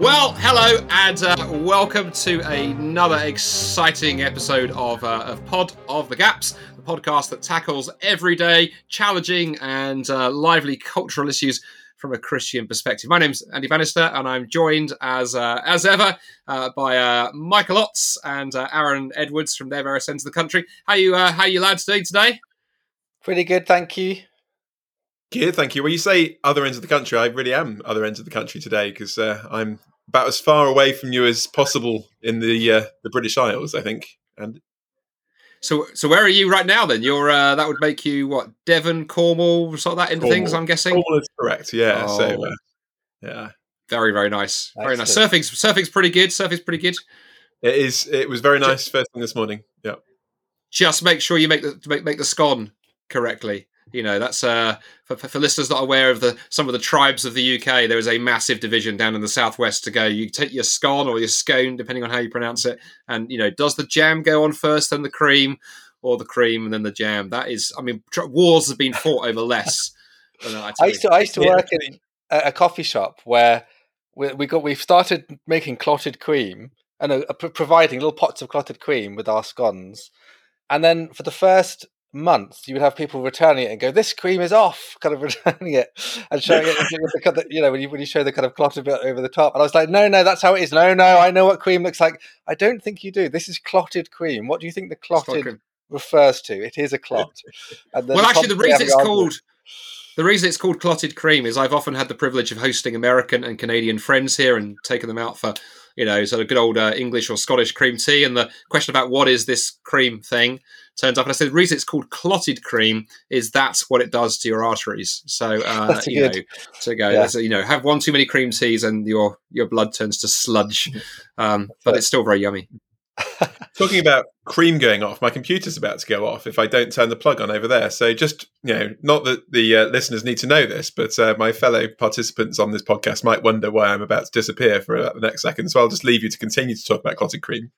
Well, hello and uh, welcome to another exciting episode of, uh, of Pod of the Gaps, the podcast that tackles everyday, challenging, and uh, lively cultural issues from a Christian perspective. My name's Andy Bannister, and I'm joined as uh, as ever uh, by uh, Michael Ots and Aaron Edwards from their various ends of the country. How you how you lads doing today? Pretty good, thank you. Good, thank you. When you say other ends of the country, I really am other ends of the country today because I'm about as far away from you as possible in the uh, the British Isles, I think. And so, so where are you right now? Then you're uh, that would make you what Devon, Cornwall, sort of that into Cornwall. things. I'm guessing. Cornwall is correct. Yeah. Oh. So, uh, yeah. Very, very nice. Very nice. Surfing's surfing's pretty good. Surfing's pretty good. It is. It was very nice just, first thing this morning. Yeah. Just make sure you make the make, make the scone correctly. You know, that's uh, for, for, listeners not aware of the some of the tribes of the UK. There is a massive division down in the southwest to go. You take your scone or your scone, depending on how you pronounce it, and you know, does the jam go on first, then the cream, or the cream and then the jam? That is, I mean, tr- wars have been fought over less. I, I, used to, I used to work in a, a coffee shop where we, we, got we've started making clotted cream and uh, providing little pots of clotted cream with our scones, and then for the first months, you would have people returning it and go, "This cream is off," kind of returning it and showing it with the kind of, you know when you when you show the kind of clotted bit over the top. And I was like, "No, no, that's how it is. No, no, I know what cream looks like. I don't think you do. This is clotted cream. What do you think the clotted refers to? It is a clot." well, actually, the reason it's called. The reason it's called clotted cream is I've often had the privilege of hosting American and Canadian friends here and taking them out for you know, sort of good old uh, English or Scottish cream tea. And the question about what is this cream thing turns up. And I said the reason it's called clotted cream is that's what it does to your arteries. So uh, you good. know, to go, yeah. you know, have one too many cream teas and your your blood turns to sludge. Um, but it's still very yummy. Talking about cream going off, my computer's about to go off if I don't turn the plug on over there. So just you know, not that the uh, listeners need to know this, but uh, my fellow participants on this podcast might wonder why I'm about to disappear for about the next second. So I'll just leave you to continue to talk about clotted cream.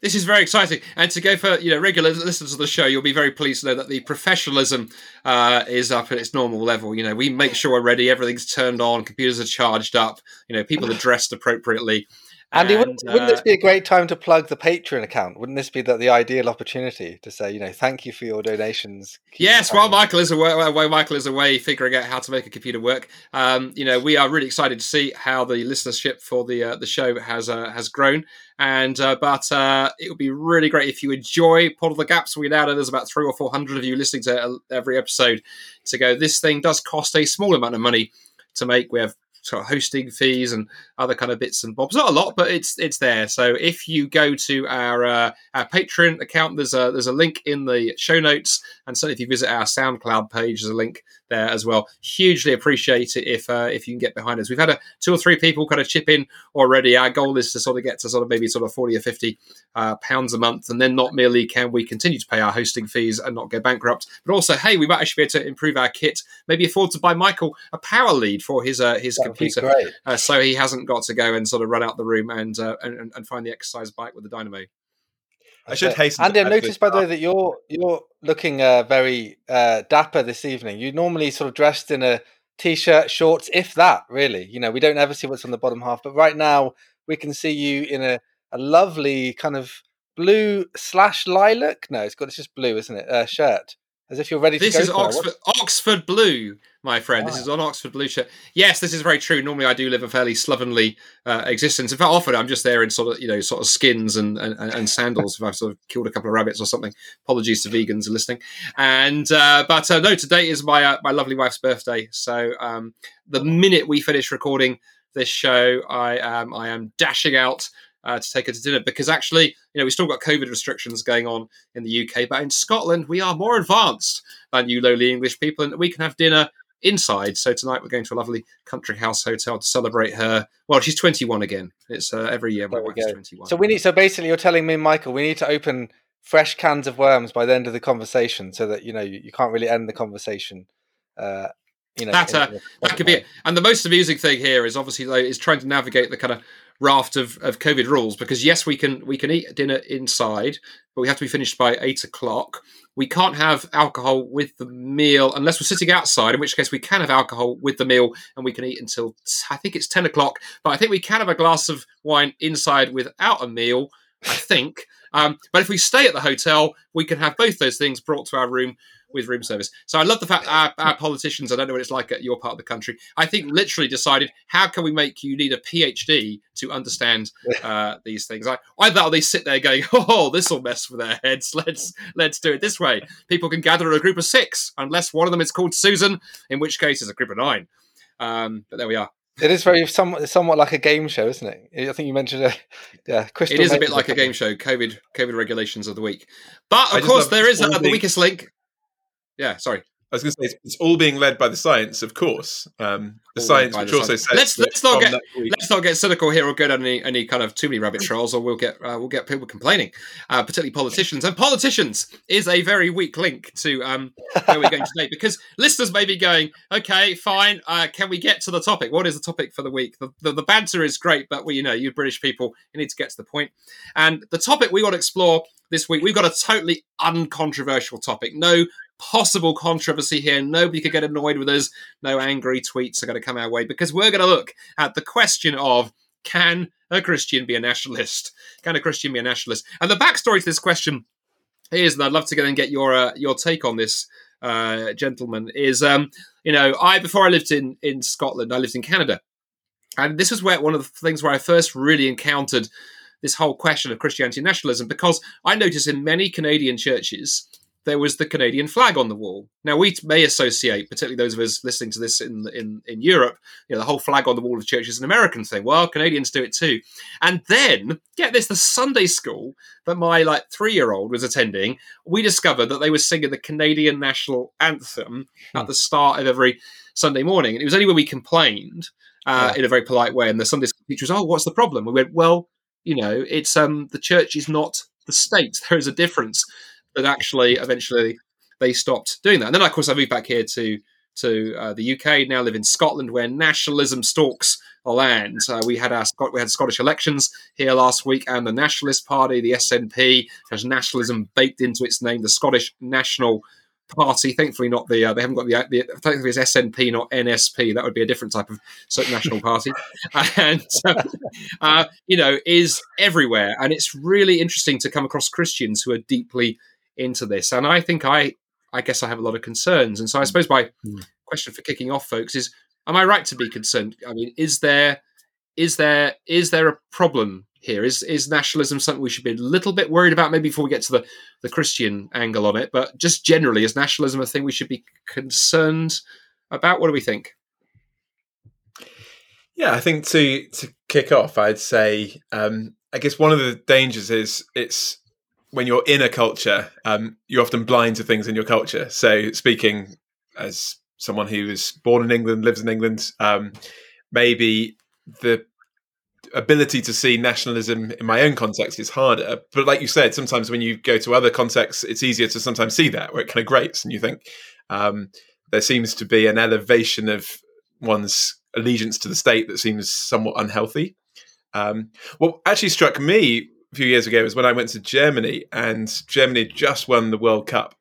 This is very exciting, and to go for you know regular listeners of the show, you'll be very pleased to know that the professionalism uh, is up at its normal level. You know, we make sure we're ready, everything's turned on, computers are charged up, you know, people are dressed appropriately. Andy, and, wouldn't, uh, wouldn't, this be a great time to plug the Patreon account? Wouldn't this be the, the ideal opportunity to say, you know, thank you for your donations? yes, while Michael is away, while Michael is away figuring out how to make a computer work, um, you know, we are really excited to see how the listenership for the uh, the show has uh, has grown. And uh, but uh, it would be really great if you enjoy Pod of the Gaps. We now know there's about three or four hundred of you listening to uh, every episode. To go, this thing does cost a small amount of money to make. We have sort of hosting fees and other kind of bits and bobs. Not a lot, but it's it's there. So if you go to our uh, our Patreon account, there's a there's a link in the show notes, and so if you visit our SoundCloud page, there's a link there as well. Hugely appreciate it if uh, if you can get behind us. We've had a two or three people kind of chip in already. Our goal is to sort of get to sort of maybe sort of forty or fifty uh, pounds a month, and then not merely can we continue to pay our hosting fees and not go bankrupt, but also hey, we might actually be able to improve our kit, maybe afford to buy Michael a power lead for his uh, his That'd computer, uh, so he hasn't got to go and sort of run out the room and uh, and, and find the exercise bike with the dynamo. I should hasten. Andy, I noticed by the way that you're you're looking uh, very uh, dapper this evening. You normally sort of dressed in a t-shirt, shorts, if that. Really, you know, we don't ever see what's on the bottom half, but right now we can see you in a, a lovely kind of blue slash lilac. No, it's got it's just blue, isn't it? Uh, shirt as if you're ready this to This is Oxford, Oxford Blue, my friend. This is on Oxford Blue shirt. Yes, this is very true. Normally, I do live a fairly slovenly uh, existence. In fact, often I'm just there in sort of you know sort of skins and and, and sandals if I've sort of killed a couple of rabbits or something. Apologies to vegans listening. And uh, but uh, no, today is my uh, my lovely wife's birthday. So um, the minute we finish recording this show, I am I am dashing out uh, to take her to dinner because actually, you know, we've still got COVID restrictions going on in the UK, but in Scotland, we are more advanced than you lowly English people, and we can have dinner inside. So tonight we're going to a lovely country house hotel to celebrate her. Well, she's 21 again. It's uh, every year my wife is 21. So we need. So basically, you're telling me, Michael, we need to open fresh cans of worms by the end of the conversation, so that you know you, you can't really end the conversation. Uh, you know that uh, that could be it. And the most amusing thing here is obviously though is trying to navigate the kind of raft of, of COVID rules because yes, we can we can eat dinner inside, but we have to be finished by eight o'clock. We can't have alcohol with the meal unless we're sitting outside, in which case we can have alcohol with the meal and we can eat until I think it's ten o'clock. But I think we can have a glass of wine inside without a meal. I think. Um, but if we stay at the hotel, we can have both those things brought to our room with room service. So I love the fact our, our, politicians, I don't know what it's like at your part of the country, I think literally decided how can we make you need a PhD to understand uh, these things. I, I thought they sit there going, oh, this will mess with their heads. Let's let's do it this way. People can gather in a group of six, unless one of them is called Susan, in which case it's a group of nine. Um, but there we are. It is very somewhat, somewhat like a game show, isn't it? I think you mentioned it. Yeah, Crystal it is a bit like a game show. COVID, COVID regulations of the week, but of course there is uh, the weakest link yeah, sorry. I was going to say it's, it's, all being led by the science, of course. Um, the all science, which the also says let's let's not get let's not get cynical here or go down any any kind of too many rabbit trails, or we'll get uh, we'll get people complaining, uh, particularly politicians. And politicians is a very weak link to um, where we're going today because listeners may be going, okay, fine, uh, can we get to the topic? What is the topic for the week? The, the, the banter is great, but we, you know, you British people, you need to get to the point. And the topic we want to explore this week, we've got a totally uncontroversial topic. No possible controversy here. Nobody could get annoyed with us. No angry tweets are going to come our way because we're going to look at the question of can a Christian be a nationalist? Can a Christian be a nationalist? And the backstory to this question is, and I'd love to go and get your uh, your take on this, uh, gentlemen. Is um, you know, I before I lived in in Scotland, I lived in Canada, and this was where one of the things where I first really encountered this whole question of Christianity nationalism because I noticed in many Canadian churches there was the Canadian flag on the wall. Now we may associate, particularly those of us listening to this in in in Europe, you know, the whole flag on the wall of church is an American thing. Well, Canadians do it too. And then get this: the Sunday school that my like three year old was attending, we discovered that they were singing the Canadian national anthem hmm. at the start of every Sunday morning, and it was only when we complained uh, yeah. in a very polite way, and the Sunday school teacher was, "Oh, what's the problem?" We went, "Well, you know, it's um the church is not the state. There is a difference." But actually eventually they stopped doing that. And then of course I moved back here to to uh, the UK. Now live in Scotland, where nationalism stalks the land. Uh, we had our we had Scottish elections here last week, and the Nationalist Party, the SNP, has nationalism baked into its name. The Scottish National Party, thankfully not the uh, they haven't got the, the thankfully it's SNP, not NSP. That would be a different type of national party, and uh, you know is everywhere. And it's really interesting to come across Christians who are deeply into this. And I think I, I guess I have a lot of concerns. And so I mm. suppose my mm. question for kicking off, folks, is: Am I right to be concerned? I mean, is there, is there, is there a problem here? Is is nationalism something we should be a little bit worried about? Maybe before we get to the the Christian angle on it, but just generally, is nationalism a thing we should be concerned about? What do we think? Yeah, I think to to kick off, I'd say um, I guess one of the dangers is it's when you're in a culture, um, you're often blind to things in your culture. So, speaking as someone who was born in England, lives in England, um, maybe the ability to see nationalism in my own context is harder. But like you said, sometimes when you go to other contexts, it's easier to sometimes see that where it kind of grates and you think um, there seems to be an elevation of one's allegiance to the state that seems somewhat unhealthy. Um, what actually struck me a few years ago was when I went to Germany, and Germany just won the World Cup,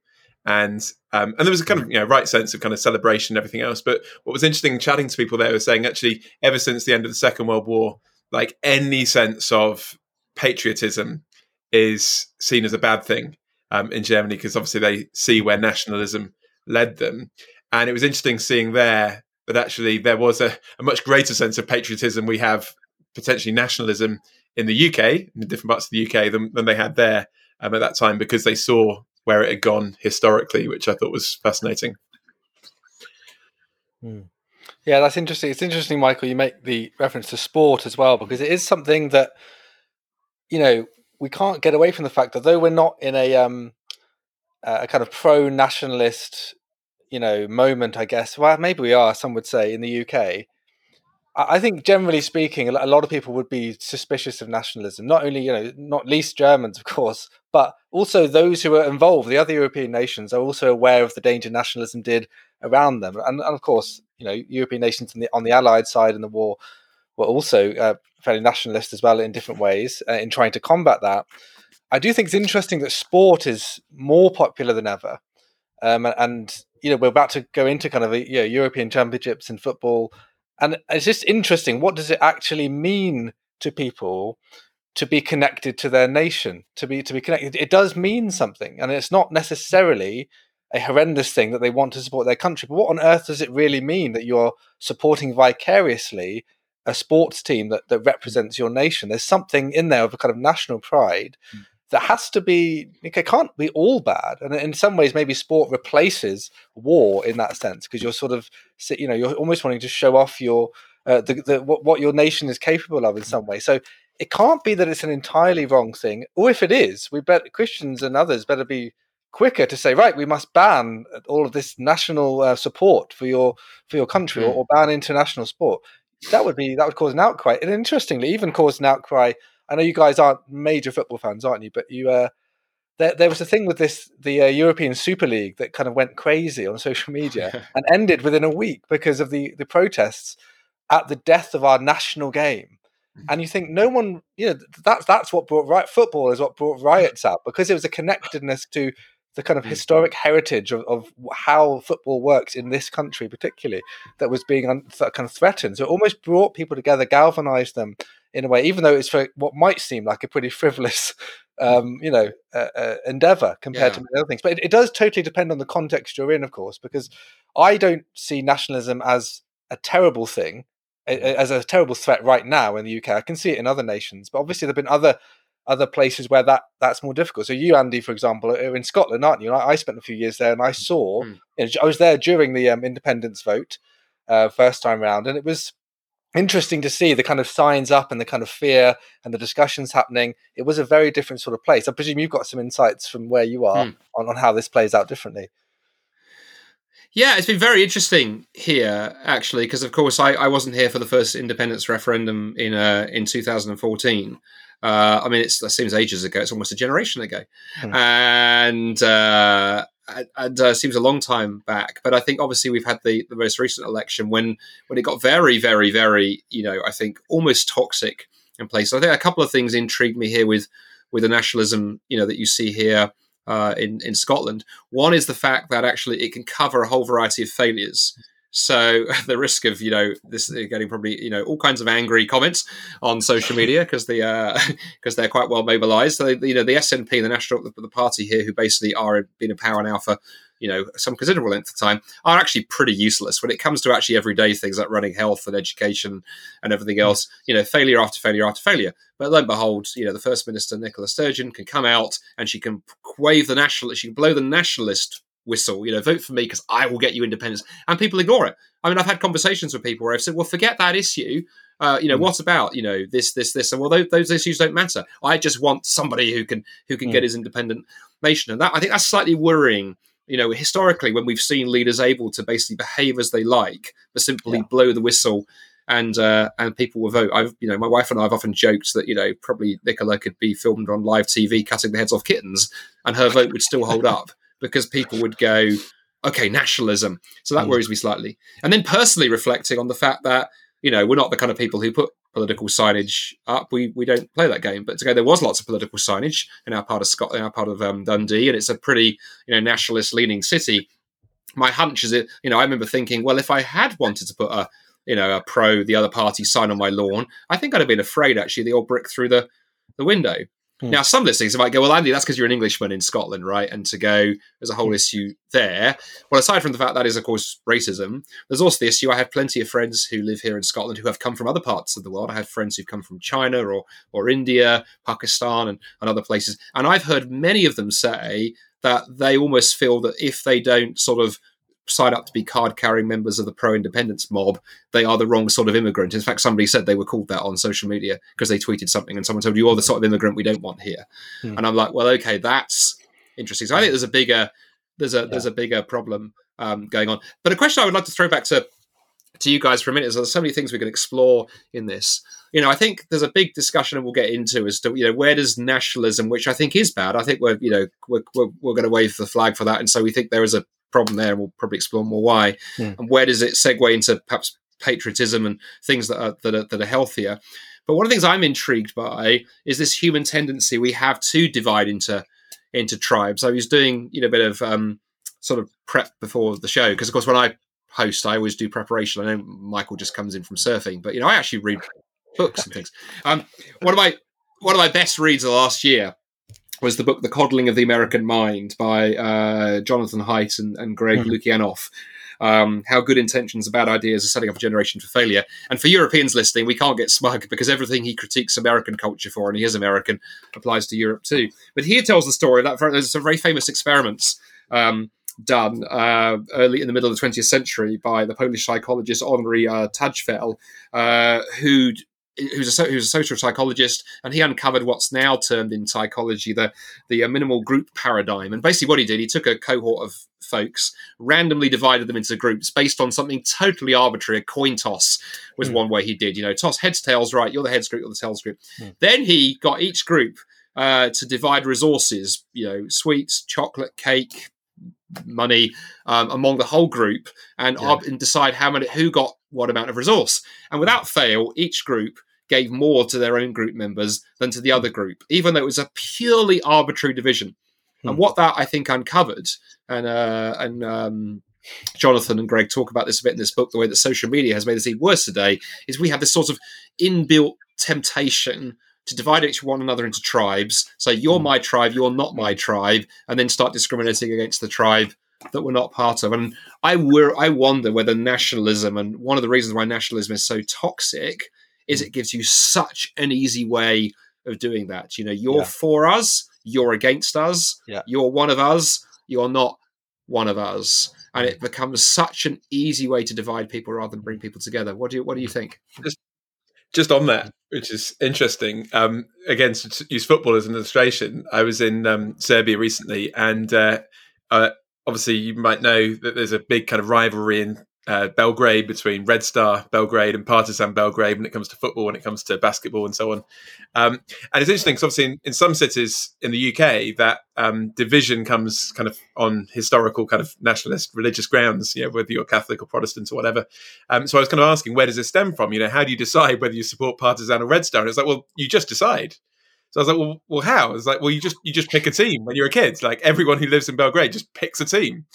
and um, and there was a kind of you know right sense of kind of celebration and everything else. But what was interesting chatting to people there was saying actually ever since the end of the Second World War, like any sense of patriotism is seen as a bad thing um, in Germany because obviously they see where nationalism led them, and it was interesting seeing there that actually there was a, a much greater sense of patriotism. We have potentially nationalism in the UK, in different parts of the UK, than, than they had there um, at that time because they saw where it had gone historically, which I thought was fascinating. Hmm. Yeah, that's interesting. It's interesting, Michael. You make the reference to sport as well because it is something that you know we can't get away from the fact that though we're not in a um a kind of pro nationalist you know moment, I guess. Well, maybe we are. Some would say in the UK I think generally speaking, a lot of people would be suspicious of nationalism. Not only, you know, not least Germans, of course, but also those who are involved. The other European nations are also aware of the danger nationalism did around them, and, and of course, you know, European nations the, on the Allied side in the war were also uh, fairly nationalist as well in different ways uh, in trying to combat that. I do think it's interesting that sport is more popular than ever, um, and you know, we're about to go into kind of a, you know, European championships in football and it's just interesting. What does it actually mean to people to be connected to their nation? To be to be connected, it does mean something, and it's not necessarily a horrendous thing that they want to support their country. But what on earth does it really mean that you're supporting vicariously a sports team that, that represents your nation? There's something in there of a kind of national pride mm that has to be it can't be all bad. And in some ways maybe sport replaces war in that sense because you're sort of you know you're almost wanting to show off your uh, the, the what, what your nation is capable of in some way. So it can't be that it's an entirely wrong thing or if it is we bet christians and others better be quicker to say right we must ban all of this national uh, support for your for your country mm. or, or ban international sport. That would be that would cause an outcry. And interestingly even cause an outcry I know you guys aren't major football fans, aren't you? But you, uh, there, there was a thing with this the uh, European Super League that kind of went crazy on social media and ended within a week because of the the protests at the death of our national game. Mm. And you think no one, you know, that's that's what brought right football is what brought riots out because it was a connectedness to the kind of mm. historic heritage of, of how football works in this country, particularly that was being un- kind of threatened. So it almost brought people together, galvanized them in a way, even though it's for what might seem like a pretty frivolous, um, you know, uh, uh, endeavor compared yeah. to many other things. But it, it, does totally depend on the context you're in, of course, because I don't see nationalism as a terrible thing, as a terrible threat right now in the UK. I can see it in other nations, but obviously there've been other other places where that that's more difficult. So you, Andy, for example, are in Scotland, aren't you? I, I spent a few years there, and I saw. Mm. You know, I was there during the um, independence vote, uh, first time round, and it was interesting to see the kind of signs up and the kind of fear and the discussions happening. It was a very different sort of place. I presume you've got some insights from where you are mm. on, on how this plays out differently. Yeah, it's been very interesting here, actually, because of course I, I wasn't here for the first independence referendum in uh, in 2014. Uh, I mean, it's, that seems ages ago. It's almost a generation ago, mm. and uh, and uh, seems a long time back. But I think obviously we've had the, the most recent election when when it got very, very, very, you know, I think almost toxic in place. So I think a couple of things intrigued me here with with the nationalism, you know, that you see here uh, in in Scotland. One is the fact that actually it can cover a whole variety of failures. So the risk of you know this getting probably you know all kinds of angry comments on social media because the because uh, they're quite well mobilised. So they, you know the SNP, the national the, the, party here, who basically are been in power now for you know some considerable length of time, are actually pretty useless when it comes to actually everyday things like running health and education and everything hmm. else. You know, failure after failure after failure. But lo and behold, you know the First Minister Nicola Sturgeon can come out and she can wave the national, she can blow the nationalist whistle, you know, vote for me because I will get you independence. And people ignore it. I mean, I've had conversations with people where I've said, well, forget that issue. Uh, you know, mm. what about, you know, this, this, this? And well, those, those, issues don't matter. I just want somebody who can, who can mm. get his independent nation. And that, I think that's slightly worrying. You know, historically, when we've seen leaders able to basically behave as they like, but simply yeah. blow the whistle and uh, and people will vote. I've you know my wife and I have often joked that you know probably Nicola could be filmed on live TV cutting the heads off kittens, and her vote would still hold up because people would go, okay, nationalism. So that mm. worries me slightly. And then personally reflecting on the fact that, you know, we're not the kind of people who put political signage up. We we don't play that game. But to go, there was lots of political signage in our part of Scotland, in our part of um, Dundee, and it's a pretty, you know, nationalist leaning city. My hunch is it, you know, I remember thinking, well, if I had wanted to put a, you know, a pro the other party sign on my lawn, I think I'd have been afraid actually the old brick through the the window. Mm. Now, some listeners might go, well, Andy, that's because you're an Englishman in Scotland, right? And to go, there's a whole mm. issue there. Well, aside from the fact that is, of course, racism, there's also the issue. I have plenty of friends who live here in Scotland who have come from other parts of the world. I have friends who've come from China or, or India, Pakistan, and, and other places. And I've heard many of them say that they almost feel that if they don't sort of sign up to be card carrying members of the pro independence mob, they are the wrong sort of immigrant. In fact, somebody said they were called that on social media because they tweeted something and someone told you, you're the sort of immigrant we don't want here. Hmm. And I'm like, well, okay, that's interesting. So I think there's a bigger there's a yeah. there's a bigger problem um, going on. But a question I would like to throw back to to you guys for a minute. Is there's so many things we can explore in this. You know, I think there's a big discussion and we'll get into as to you know where does nationalism, which I think is bad. I think we're you know we're we're, we're going to wave the flag for that, and so we think there is a problem there, we'll probably explore more why. Mm. And where does it segue into perhaps patriotism and things that are that are, that are healthier? But one of the things I'm intrigued by is this human tendency we have to divide into into tribes. I was doing you know a bit of um, sort of prep before the show because of course when I host I always do preparation. I know Michael just comes in from surfing, but you know I actually read books and things. Um, one of my one of my best reads of the last year was the book The Coddling of the American Mind by uh, Jonathan Haidt and, and Greg mm-hmm. Lukianoff um, how good intentions and bad ideas are setting up a generation for failure. And for Europeans listening, we can't get smug because everything he critiques American culture for, and he is American, applies to Europe too. But here tells the story that there's some very famous experiments. Um, done uh, early in the middle of the 20th century by the Polish psychologist Henri uh, Tajfel, uh, who who's a, who's a social psychologist, and he uncovered what's now termed in psychology the the uh, minimal group paradigm. And basically, what he did, he took a cohort of folks, randomly divided them into groups based on something totally arbitrary. A coin toss was mm. one way he did. You know, toss heads, tails, right? You're the heads group, you're the tails group. Mm. Then he got each group uh, to divide resources. You know, sweets, chocolate, cake, money um, among the whole group, and, yeah. and decide how many who got what amount of resource. And without fail, each group gave more to their own group members than to the other group, even though it was a purely arbitrary division. Hmm. And what that I think uncovered, and uh, and um, Jonathan and Greg talk about this a bit in this book, the way that social media has made us even worse today, is we have this sort of inbuilt temptation to divide each one another into tribes. So you're hmm. my tribe, you're not my tribe, and then start discriminating against the tribe that we're not part of. And I were I wonder whether nationalism and one of the reasons why nationalism is so toxic is mm. it gives you such an easy way of doing that. You know, you're yeah. for us, you're against us, yeah. you're one of us, you're not one of us. And it becomes such an easy way to divide people rather than bring people together. What do you what do you think? Just, just on that, which is interesting. Um, again, to use football as an illustration, I was in um, Serbia recently, and uh, uh, obviously you might know that there's a big kind of rivalry in uh, Belgrade between Red Star Belgrade and Partizan Belgrade when it comes to football, when it comes to basketball, and so on. Um, and it's interesting because obviously in, in, some cities in the UK, that um, division comes kind of on historical kind of nationalist religious grounds, you know, whether you're Catholic or Protestant or whatever. Um, so I was kind of asking, where does this stem from? You know, how do you decide whether you support Partizan or Red Star? And it's like, well, you just decide. So I was like, well, well, how? It's like, well, you just you just pick a team when you're a kid. Like everyone who lives in Belgrade just picks a team.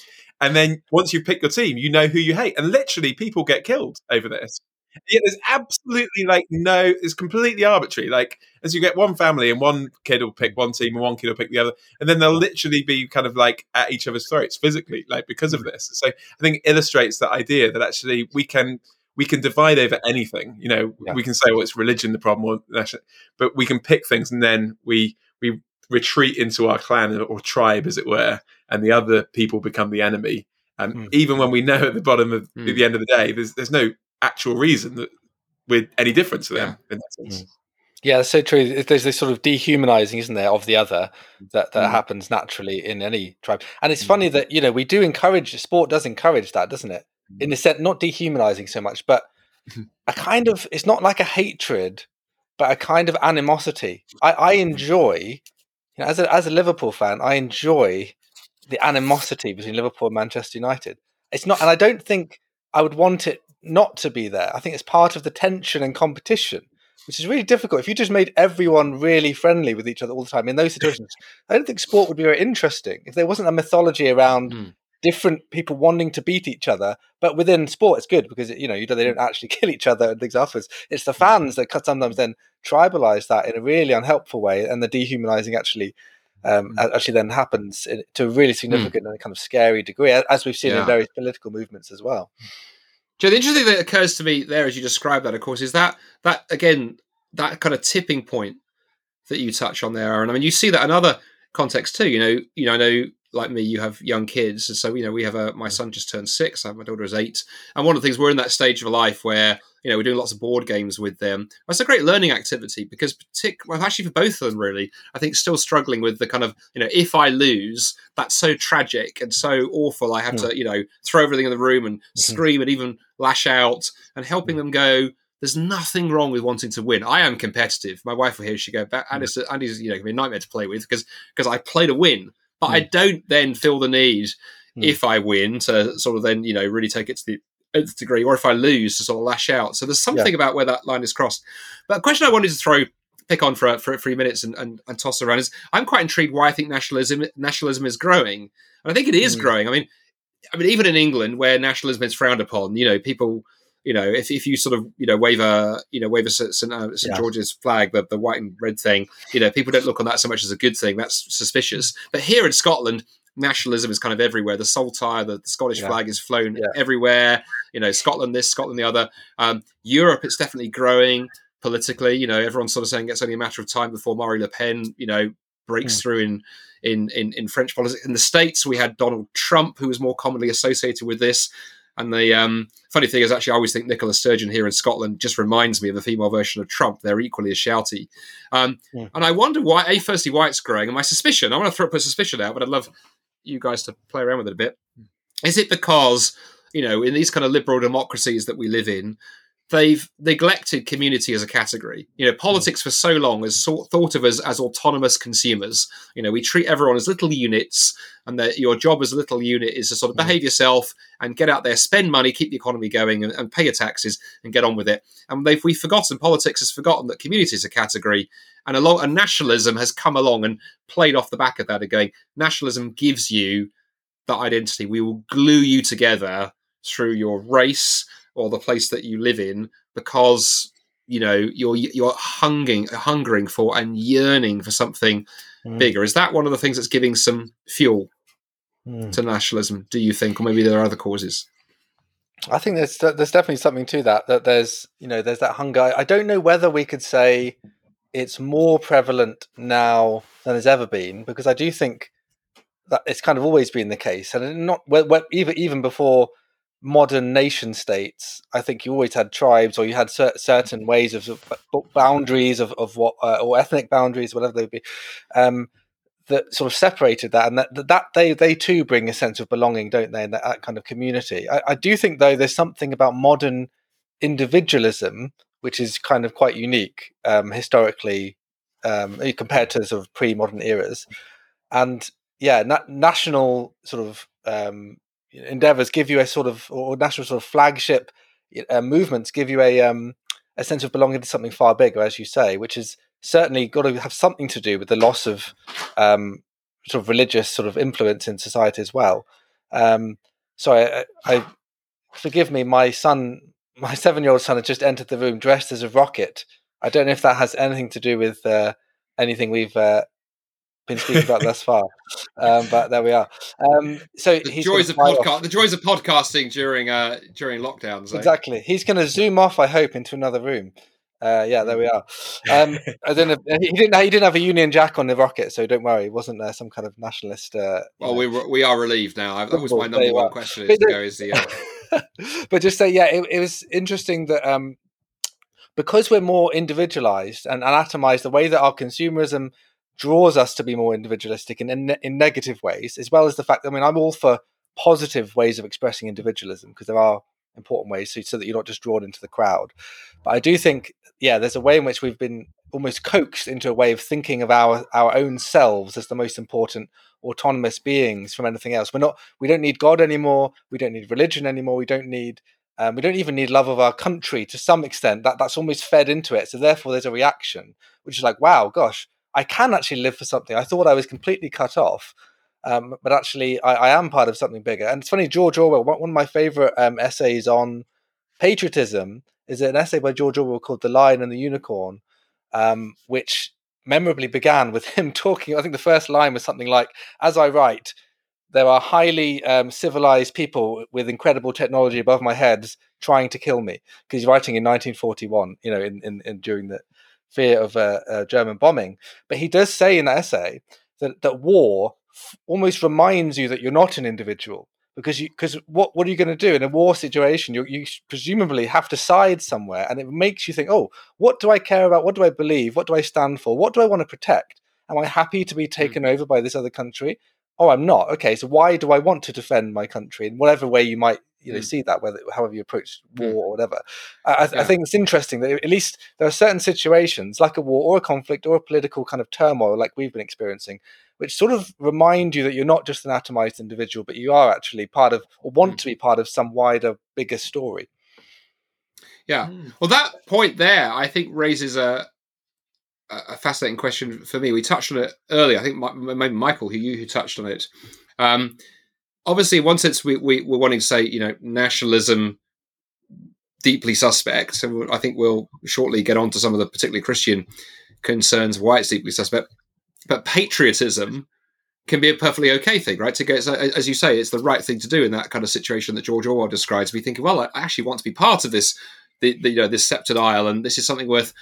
And then once you pick your team, you know who you hate. And literally, people get killed over this. Yeah, there's absolutely like no, it's completely arbitrary. Like, as you get one family and one kid will pick one team and one kid will pick the other, and then they'll literally be kind of like at each other's throats physically, like because of mm. this. So I think it illustrates that idea that actually we can we can divide over anything. You know, yeah. we can say, well, it's religion the problem, or national, but we can pick things and then we we retreat into our clan or tribe, as it were, and the other people become the enemy. And mm. even when we know at the bottom of mm. the end of the day, there's there's no actual reason that we're any different to them yeah. in that sense. Mm. Yeah, that's so true. There's this sort of dehumanizing, isn't there, of the other that, that mm. happens naturally in any tribe. And it's mm. funny that, you know, we do encourage, sport does encourage that, doesn't it? Mm. In the sense, not dehumanizing so much, but a kind of, it's not like a hatred, but a kind of animosity. I, I enjoy you know, as a as a Liverpool fan, I enjoy the animosity between Liverpool and Manchester United. It's not, and I don't think I would want it not to be there. I think it's part of the tension and competition, which is really difficult. If you just made everyone really friendly with each other all the time in those situations, I don't think sport would be very interesting. If there wasn't a mythology around mm different people wanting to beat each other. But within sport, it's good because you know you they don't actually kill each other and things afterwards. It's the fans that sometimes then tribalize that in a really unhelpful way, and the dehumanizing actually. Um, mm. actually, then happens in, to a really mm. significant mm. and kind of scary degree, as we've seen yeah. in various political movements as well. Joe, the interesting thing that occurs to me there, as you describe that, of course, is that that again that kind of tipping point that you touch on there, Aaron. I mean, you see that in other contexts too. You know, you know, I know like me, you have young kids, and so you know we have a. My son just turned six. My daughter is eight, and one of the things we're in that stage of life where you know, we're doing lots of board games with them. It's a great learning activity because, partic- well, actually for both of them, really, I think still struggling with the kind of, you know, if I lose, that's so tragic and so awful. I have mm. to, you know, throw everything in the room and mm-hmm. scream and even lash out and helping mm. them go, there's nothing wrong with wanting to win. I am competitive. My wife will hear she go, Andy's. Andy's you know, a nightmare to play with because because I play to win, but mm. I don't then feel the need mm. if I win to sort of then you know really take it to the nth degree, or if I lose to sort of lash out. So there's something yeah. about where that line is crossed. But a question I wanted to throw pick on for for three minutes and, and, and toss around is I'm quite intrigued why I think nationalism nationalism is growing, and I think it is mm. growing. I mean, I mean even in England where nationalism is frowned upon, you know, people you know, if, if you sort of you know wave a you know wave a St, uh, St. Yeah. George's flag, the, the white and red thing, you know, people don't look on that so much as a good thing. That's suspicious. But here in Scotland, nationalism is kind of everywhere. The saltire, the, the Scottish yeah. flag is flown yeah. everywhere. You know, Scotland this, Scotland the other. Um, Europe, it's definitely growing politically. You know, everyone's sort of saying it's only a matter of time before Marie Le Pen, you know, breaks mm. through in, in in in French politics. In the states, we had Donald Trump, who was more commonly associated with this. And the um, funny thing is, actually, I always think Nicola Sturgeon here in Scotland just reminds me of the female version of Trump. They're equally as shouty. Um, yeah. And I wonder why, A, firstly, why it's growing. And my suspicion, I want to throw a suspicion out, but I'd love you guys to play around with it a bit. Is it because, you know, in these kind of liberal democracies that we live in, they've neglected community as a category. You know, politics for so long has thought of us as autonomous consumers. You know, we treat everyone as little units, and that your job as a little unit is to sort of mm. behave yourself and get out there, spend money, keep the economy going, and, and pay your taxes and get on with it. And they've we've forgotten politics has forgotten that community is a category, and a lot of nationalism has come along and played off the back of that, again. nationalism gives you that identity. We will glue you together through your race or the place that you live in because you know you're you're hungering hungering for and yearning for something mm. bigger. Is that one of the things that's giving some fuel mm. to nationalism do you think? Or maybe there are other causes? I think there's there's definitely something to that that there's you know there's that hunger. I don't know whether we could say it's more prevalent now than has ever been because i do think that it's kind of always been the case. And not even even before modern nation states, I think you always had tribes or you had cer- certain ways of, of boundaries of, of what uh, or ethnic boundaries, whatever they be, um, that sort of separated that, and that, that they they too bring a sense of belonging, don't they? In that, that kind of community. I, I, do think though there's something about modern individualism which is kind of quite unique um, historically um, compared to sort of pre-modern eras, and yeah, na- national sort of um, endeavors give you a sort of or national sort of flagship uh, movements give you a um, a sense of belonging to something far bigger, as you say, which is certainly got to have something to do with the loss of um, sort of religious sort of influence in society as well. Um, so I, I, forgive me, my son, my seven-year-old son, had just entered the room dressed as a rocket. I don't know if that has anything to do with uh, anything we've uh, been speaking about thus far. Um, but there we are. Um, so the joys of podcast, the joys of podcasting during uh, during lockdowns. Eh? Exactly. He's going to zoom off, I hope, into another room. Uh, yeah, there we are. Um, I don't know. He didn't. He didn't have a Union Jack on the rocket, so don't worry. Wasn't there some kind of nationalist? Uh, well, we we are relieved now. That was my number one question. Is go, is the, uh... but just say, yeah, it, it was interesting that um, because we're more individualized and, and atomized, the way that our consumerism draws us to be more individualistic in, in, in negative ways, as well as the fact that I mean, I'm all for positive ways of expressing individualism because there are important ways so, so that you're not just drawn into the crowd. But I do think, yeah, there's a way in which we've been almost coaxed into a way of thinking of our our own selves as the most important autonomous beings from anything else. We're not. We don't need God anymore. We don't need religion anymore. We don't need. Um, we don't even need love of our country to some extent. That that's almost fed into it. So therefore, there's a reaction, which is like, wow, gosh, I can actually live for something. I thought I was completely cut off, um, but actually I, I, am part of something bigger. And it's funny, George Orwell, one of my favorite um, essays on patriotism is an essay by George Orwell called "The Lion and the Unicorn," um, which memorably began with him talking. I think the first line was something like, "As I write." There are highly um, civilized people with incredible technology above my heads trying to kill me because he's writing in 1941. You know, in, in, in during the fear of a, a German bombing. But he does say in that essay that, that war f- almost reminds you that you're not an individual because you because what what are you going to do in a war situation? You you presumably have to side somewhere, and it makes you think, oh, what do I care about? What do I believe? What do I stand for? What do I want to protect? Am I happy to be hmm. taken mm. over by this other country? Oh, I'm not. Okay, so why do I want to defend my country in whatever way you might you know mm. see that whether however you approach hmm. war or whatever I, yeah. I, think it's interesting that at least there are certain situations like a war or a conflict or a political kind of turmoil like we've been experiencing which sort of remind you that you're not just an atomized individual, but you are actually part of, or want mm. to be part of some wider, bigger story. Yeah. Mm. Well, that point there, I think, raises a a fascinating question for me. We touched on it earlier. I think maybe Michael, who you who touched on it. Um, obviously, in one sense, we, we we're wanting to say, you know, nationalism deeply suspect. And I think we'll shortly get on to some of the particularly Christian concerns why it's deeply suspect. But patriotism can be a perfectly okay thing, right? To get, as you say, it's the right thing to do in that kind of situation that George Orwell describes. We think, well, I actually want to be part of this, the, the, you know, this sceptred isle, and this is something worth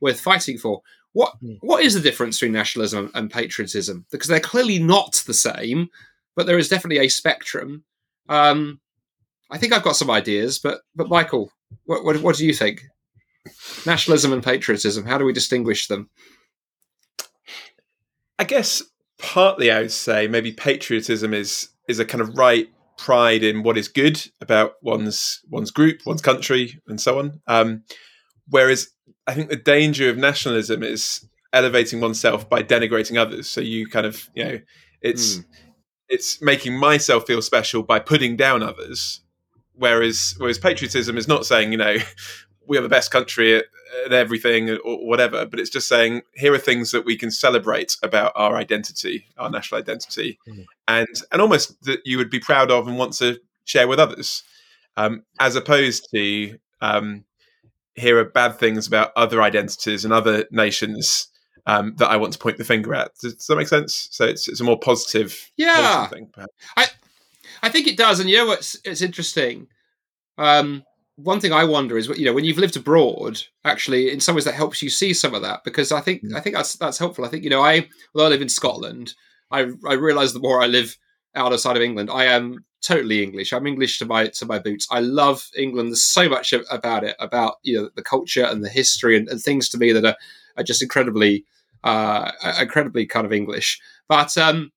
worth fighting for. What hmm. what is the difference between nationalism and patriotism? Because they're clearly not the same, but there is definitely a spectrum. Um, I think I've got some ideas, but but Michael, what, what, what do you think? Nationalism and patriotism, how do we distinguish them? I guess partly I would say maybe patriotism is is a kind of right pride in what is good about one's one's group, one's country, and so on. Um, whereas I think the danger of nationalism is elevating oneself by denigrating others. So you kind of you know it's mm. It's making myself feel special by putting down others. Whereas whereas patriotism is not saying you know we are the best country at, at everything or whatever, but it's just saying here are things that we can celebrate about our identity, our national identity, mm. and and almost that you would be proud of and want to share with others, um, as opposed to um, here are bad things about other identities and other nations. Um, that I want to point the finger at. Does, does, that make sense? So it's it's a more positive, yeah. Positive thing, I I think it does, and you know what's it's interesting. Um, one thing I wonder is, you know, when you've lived abroad, actually, in some ways that helps you see some of that because I think I think that's that's helpful. I think you know, I although I live in Scotland, I I realise the more I live outside of side of England, I am totally English. I'm English to my to my boots. I love England. There's so much about it, about you know the culture and the history and, and things to me that are, are just incredibly uh, incredibly kind of English. But um,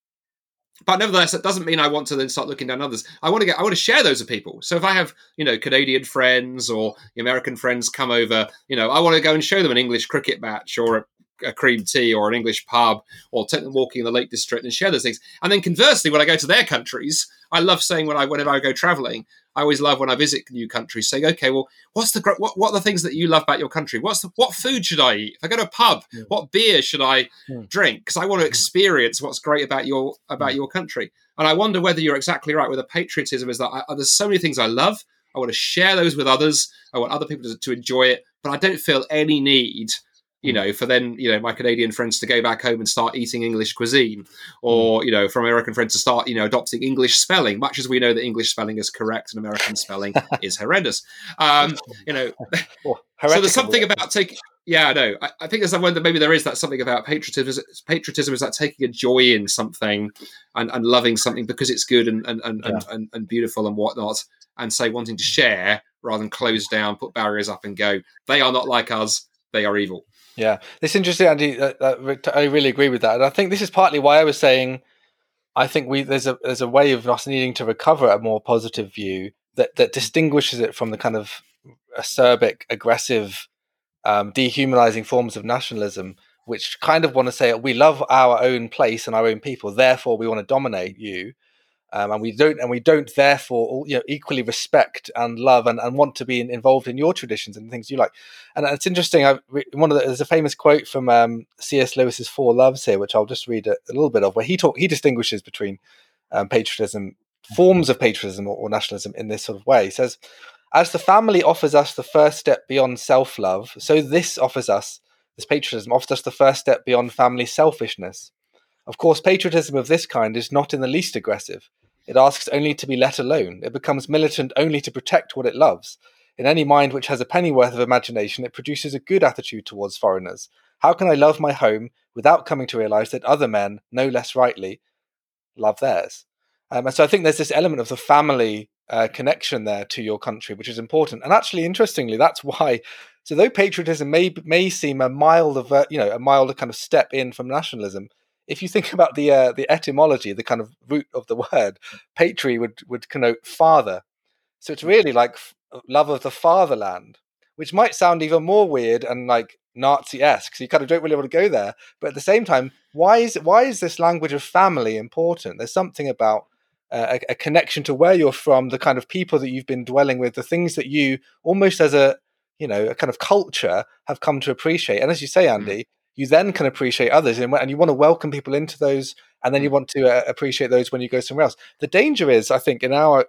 but nevertheless, that doesn't mean I want to then start looking down others. I want to get, I want to share those with people. So if I have, you know, Canadian friends or American friends come over, you know, I want to go and show them an English cricket match or a, cream tea or an English pub or them walking in the Lake District and share those things. And then conversely, when I go to their countries, I love saying when I whenever I go traveling, I always love when I visit new countries saying, okay, well, what's the what, what are the things that you love about your country? What's the what food should I eat? If I go to a pub, yeah. what beer should I yeah. drink? Because I want to hmm. experience what's great about your about your country. And I wonder whether you're exactly right with the patriotism is that I, there's so many things I love. I want to share those with others. I want other people to, to enjoy it, but I don't feel any need you know, for then, you know, my Canadian friends to go back home and start eating English cuisine, or, hmm. you know, for American friends to start, you know, adopting English spelling, much as we know that English spelling is correct and American spelling is horrendous. Um, you know, well, so there's something about taking, yeah, no, I, I think there's one that maybe there is that something about patriotism. Patriotism is that taking a joy in something and, and loving something because it's good and, and, and, yeah. and, and, and beautiful and whatnot, and say wanting to share rather than close down, put barriers up and go, they are not like us, they are evil. Yeah, it's interesting, Andy. I really agree with that, and I think this is partly why I was saying I think we there's a there's a way of us needing to recover a more positive view that that distinguishes it from the kind of acerbic, aggressive, um, dehumanizing forms of nationalism, which kind of want to say we love our own place and our own people, therefore we want to dominate you um, and we don't and we don't therefore you know equally respect and love and, and want to be in, involved in your traditions and things you like. And it's interesting I, one of the, there's a famous quote from um, cs lewis's four loves here which i'll just read a, a little bit of where he talk he distinguishes between um, patriotism forms of patriotism or, or nationalism in this sort of way. He says as the family offers us the first step beyond self-love so this offers us this patriotism offers us the first step beyond family selfishness of course, patriotism of this kind is not in the least aggressive. It asks only to be let alone. It becomes militant only to protect what it loves. In any mind which has a pennyworth of imagination, it produces a good attitude towards foreigners. How can I love my home without coming to realize that other men, no less rightly, love theirs? Um, and so I think there's this element of the family uh, connection there to your country, which is important. And actually, interestingly, that's why. So though patriotism may may seem a milder, you know, a milder kind of step in from nationalism, if you think about the uh, the etymology, the kind of root of the word, patri would would connote father. So it's really like love of the fatherland, which might sound even more weird and like Nazi-esque. So you kind of don't really want to go there. But at the same time, why is why is this language of family important? There's something about uh, a, a, connection to where you're from, the kind of people that you've been dwelling with, the things that you almost as a you know a kind of culture have come to appreciate. And as you say, mm. You then can appreciate others and, and you want to welcome people into those and then you mm. want to uh, appreciate those when you go somewhere else the danger is i think in our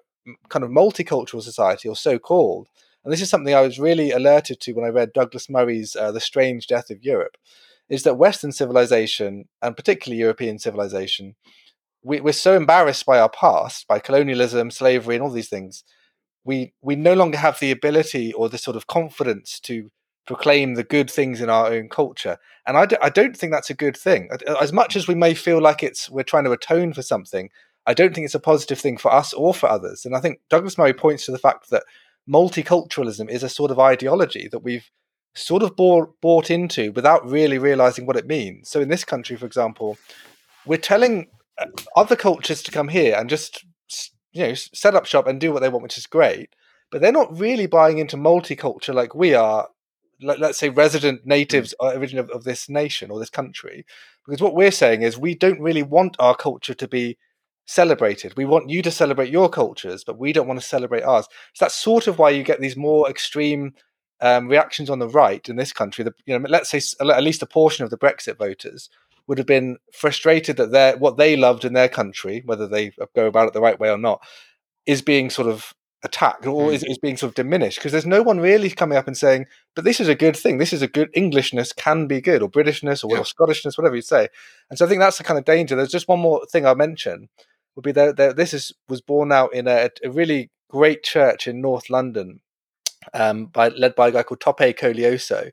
kind of multicultural society or so called and this is something i was really alerted to when i read douglas murray's uh, the strange death of europe is that western civilization and particularly european civilization we, we're so embarrassed by our past by colonialism slavery and all these things we we no longer have the ability or the sort of confidence to proclaim the good things in our own culture. And I don't think that's a good thing. As much as we may feel like it's we're trying to atone for something, I don't think it's a positive thing for us or for others. And I think Douglas Murray points to the fact that multiculturalism is a sort of ideology that we've sort of bought, bought into without really realizing what it means. So in this country, for example, we're telling uh, other cultures to come here and just you know set up shop and do what they want, which is great. But they're not really buying into multicultural like we are let, us say resident natives mm. origin of, of this nation or this country. Because what we're saying is we don't really want our culture to be celebrated. We want you to celebrate your cultures but we don't want to celebrate ours. So that's sort of why you get these more extreme um, reactions on the right in this country. The, you know let's say at least a portion of the brexit voters would have been frustrated that their what they loved in their country whether they go about it the right way or not is being sort of attacked or mm. is, is being sort of diminished because there's no one really coming up and saying but this is a good thing. This is a good englishness can be good or britishness or, yeah. or scottishness whatever you say. And so i think that's the kind of danger. There's just one more thing i'll mention would be that, that this is was born out in a, a really great church in north london um, by led by a guy called tope koleoso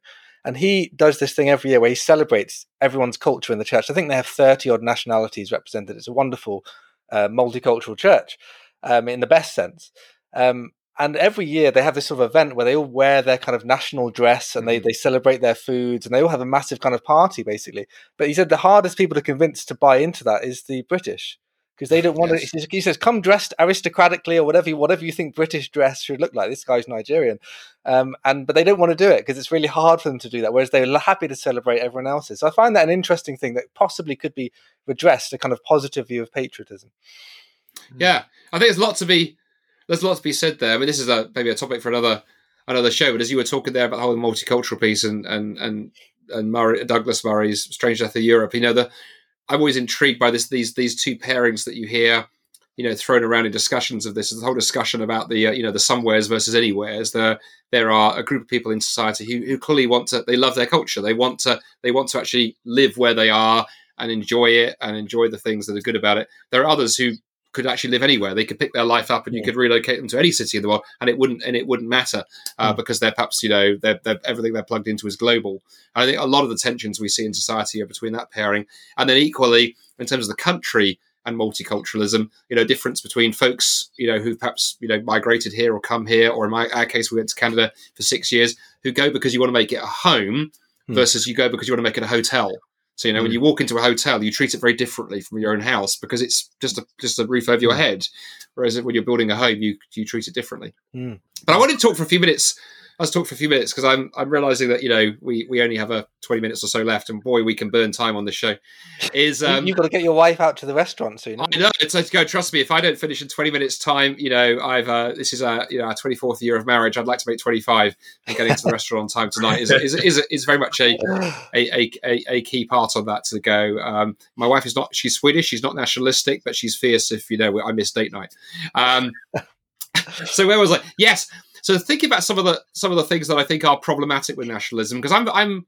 and he does this thing every year where he celebrates everyone's culture in the church. I think they have 30 odd nationalities represented. It's a wonderful uh, multicultural church um, in the best sense um, and every year they have this sort of event where they all wear their kind of national dress and they, mm. they celebrate their foods and they all have a massive kind of party basically. But he said the hardest people to convince to buy into that is the British because they don't want yes. to. He says, "Come dressed aristocratically or whatever, whatever you think British dress should look like." This guy's Nigerian, um, and but they don't want to do it because it's really hard for them to do that. Whereas they're happy to celebrate everyone else's. So I find that an interesting thing that possibly could be redressed a kind of positive view of patriotism. Yeah, I think there's a lot to be there's lots to be said there. I mean, this is a maybe a topic for another another show. But as you were talking there about the whole multicultural piece and and and and Murray, Douglas Murray's Strange Death of Europe, you know, the I'm always intrigued by this these these two pairings that you hear, you know, thrown around in discussions of this. The whole discussion about the uh, you know the somewheres versus anywheres. There there are a group of people in society who, who clearly want to they love their culture. They want to they want to actually live where they are and enjoy it and enjoy the things that are good about it. There are others who could actually live anywhere. They could pick their life up, and you could relocate them to any city in the world, and it wouldn't and it wouldn't matter uh, mm. because they're perhaps you know they're, they're, everything they're plugged into is global. And I think a lot of the tensions we see in society are between that pairing, and then equally in terms of the country and multiculturalism, you know, difference between folks, you know, who perhaps, you know, migrated here or come here, or in my our case, we went to Canada for six years, who go because you want to make it a home hmm. versus you go because you want to make it a hotel. So you know, mm. when you walk into a hotel, you treat it very differently from your own house because it's just a just a roof over your mm. head. Whereas when you're building a home, you you treat it differently. Mm. But I wanted to talk for a few minutes let's talk for a few minutes because I'm I'm realizing that you know we we only have a 20 minutes or so left, and boy, we can burn time on this show. Is um, you've got to get your wife out to the restaurant soon. I know it's like go. Trust me, if I don't finish in 20 minutes time, you know I've uh, this is a you know our 24th year of marriage. I'd like to make 25 and getting to the restaurant on time tonight is is is, is very much a a, a, a key part of that to go. Um, my wife is not she's Swedish, she's not nationalistic, but she's fierce if you know I miss date night. Um, so where was I? Yes, so thinking about some of the some of the things that I think are problematic with nationalism, because I'm I'm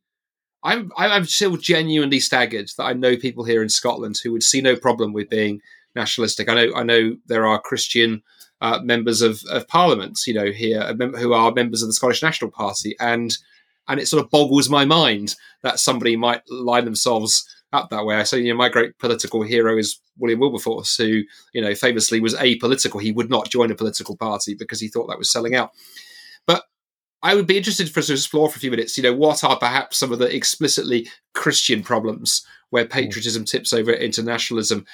I'm I'm still genuinely staggered that I know people here in Scotland who would see no problem with being nationalistic. I know I know there are Christian uh, members of, of Parliament, you know, here who are members of the Scottish National Party, and and it sort of boggles my mind that somebody might line themselves up that way. I say, you know, my great political hero is William Wilberforce, who you know famously was apolitical. He would not join a political party because he thought that was selling out. But I would be interested for us to explore for a few minutes. You know, what are perhaps some of the explicitly Christian problems where mm. patriotism tips over into nationalism?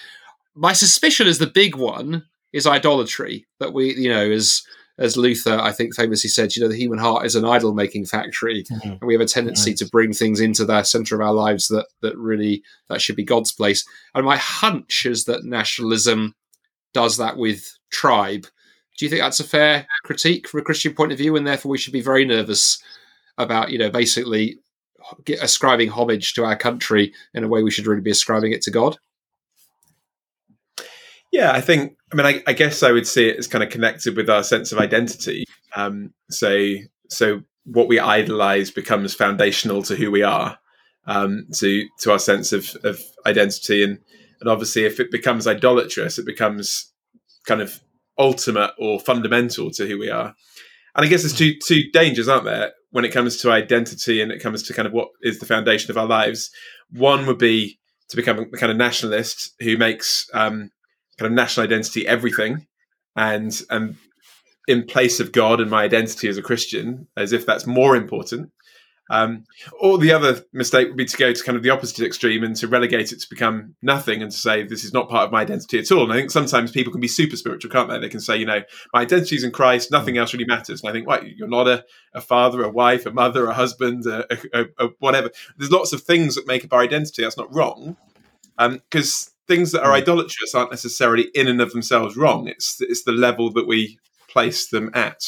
My suspicion is the big one is idolatry that we, you know, as as Luther, I think, famously said, you know, the human heart is an idol making factory, mm-hmm. and we have a tendency to bring things into the center of our lives that that really that should be God's place. And my hunch is that nationalism does that with tribe. Do you think that's a fair critique from a Christian point of view, and therefore we should be very nervous about, you know, basically ascribing homage to our country in a way we should really be ascribing it to God? Yeah, I think. I mean, I, I, guess I would see it as kind of connected with our sense of identity. Um, so, so what we idolize becomes foundational to who we are, um, to to our sense of, of identity, and and obviously, if it becomes idolatrous, it becomes kind of ultimate or fundamental to who we are. And I guess there's two two dangers, aren't there, when it comes to identity and it comes to kind of what is the foundation of our lives. One would be to become a kind of nationalist who makes um, kind of national identity everything and and in place of God and my identity as a Christian, as if that's more important. Um, or the other mistake would be to go to kind of the opposite extreme and to relegate it to become nothing and to say this is not part of my identity at all. And I think sometimes people can be super spiritual, can't they? They can say, you know, my identity is in Christ, nothing else really matters. And I think, right, you're not a, a father, a wife, a mother, a husband, a, a, a whatever. There's lots of things that make up our identity. That's not wrong. Because um, things that are hmm. idolatrous aren't necessarily in and of themselves wrong. It's it's the level that we place them at.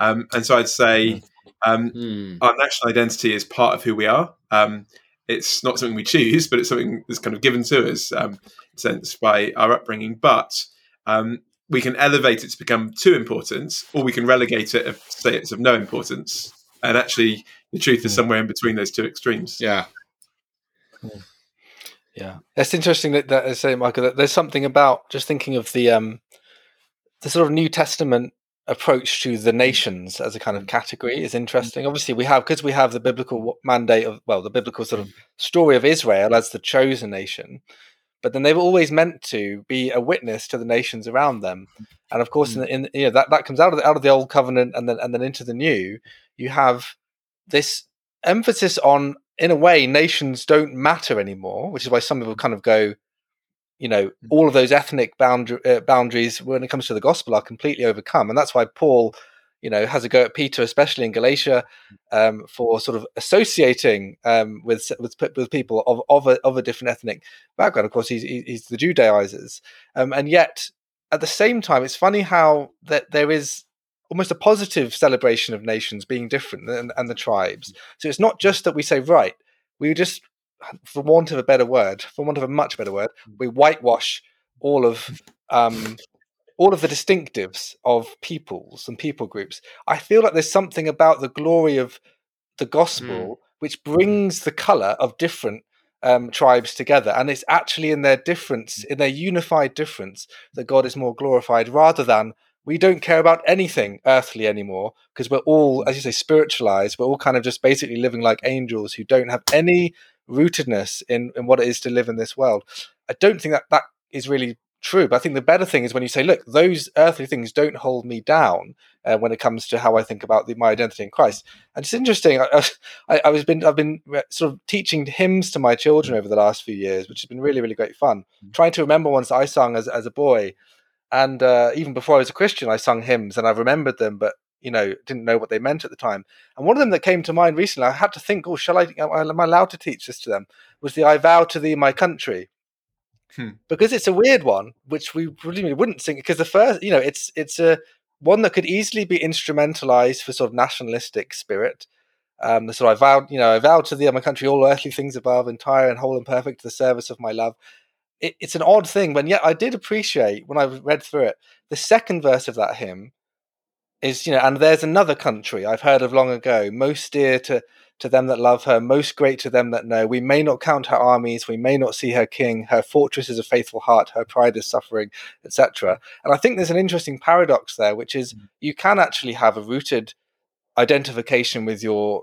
Um, and so I'd say hmm. um, mm. our national identity is part of who we are. Um, it's not something we choose, but it's something that's kind of given to us, um, sense by our upbringing. But um, we can elevate it to become too important, or we can relegate it, and say it's of no importance. And actually, the truth is hmm. somewhere in between those two extremes. Yeah. Yeah, it's interesting that that say, Michael. That there's something about just thinking of the um, the sort of New Testament approach to the mm. nations as a kind of mm. category is interesting. Obviously, we have because we have the biblical mandate of well, the biblical sort of mm. story of Israel as the chosen nation, but then they've always meant to be a witness to the nations around them. And of course, in, in you know that that comes out of the, out of the old covenant and then and then into the new. You have this emphasis on in a way, nations don't matter anymore, which is why some people kind of go, you know, mm. all of those ethnic boundary, uh, boundaries when it comes to the gospel are completely overcome, and that's why Paul, you know, has a go at Peter, especially in Galatia, um, for sort of associating um, with, with with people of of a, of a different ethnic background. Of course, he's he's the Judaizers, um, and yet at the same time, it's funny how that there is almost a positive celebration of nations being different and, and the tribes. So it's not just that we say, right, we just, for want of a better word, for want of a much better word, we whitewash all of um, all of the distinctives of peoples and people groups. I feel like there's something about the glory of the gospel mm. which brings the color of different um, tribes together, and it's actually in their difference, in their unified difference, that God is more glorified, rather than we don't care about anything earthly anymore because we're all, as you say, spiritualized. We're all kind of just basically living like angels who don't have any rootedness in, in what it is to live in this world. I don't think that that is really true. But I think the better thing is when you say, look, those earthly things don't hold me down uh, when it comes to how I think about the, my identity in Christ. And it's interesting. I, I, I, was been I've been sort of teaching hymns to my children over the last few years, which has been really really great fun. Mm. Trying to remember ones I sung as as a boy and uh, even before I was a Christian, I sung hymns and I remembered them, but you know, didn't know what they meant at the time. And one of them that came to mind recently, I had to think, oh, shall I? Am I allowed to teach this to them? Was the "I vow to thee, my country." Hmm. Because it's a weird one, which we really wouldn't sing. Because the first, you know, it's it's a one that could easily be instrumentalized for sort of nationalistic spirit. Um, so I vowed, you know, I vowed to thee, my country, all earthly things above, entire and whole and perfect, to the service of my love it, it's an odd thing, but yet I did appreciate when I read through it. The second verse of that hymn is, you know, and there's another country I've heard of long ago, most dear to to them that love her, most great to them that know. We may not count her armies, we may not see her king, her fortress is a faithful heart, her pride is suffering, etc. And I think there's an interesting paradox there, which is mm. you can actually have a rooted identification with your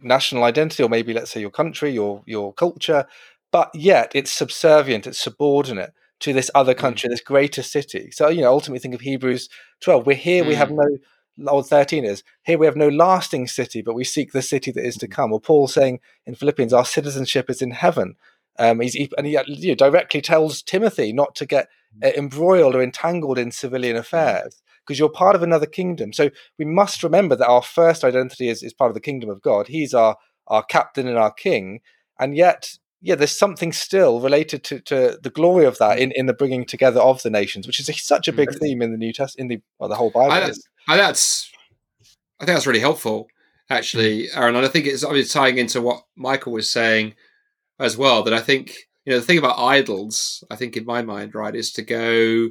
national identity, or maybe let's say your country, your your culture, but yet it's subservient, it's subordinate to this other mm. country, this greater city. So, you know, ultimately think of Hebrews 12. We're here, mm. we have mm. no, or 13 is, here we have no lasting city, but we seek the city that is to come. Or Paul saying in Philippians, our citizenship is in heaven. Um, he's, he, and he you know, directly tells Timothy not to get uh, embroiled or entangled in civilian affairs because you're part of another kingdom. So we must remember that our first identity is, is part of the kingdom of God. He's our, our captain and our king. And yet yeah, there's something still related to, to the glory of that in, in the bringing together of the nations, which is a, such a big mm. theme in the New Testament, in the well, the whole Bible. I, I, that's I think that's really helpful, actually, mm. Aaron. And I think it's mean, tying into what Michael was saying as well. That I think you know the thing about idols, I think in my mind, right, is to go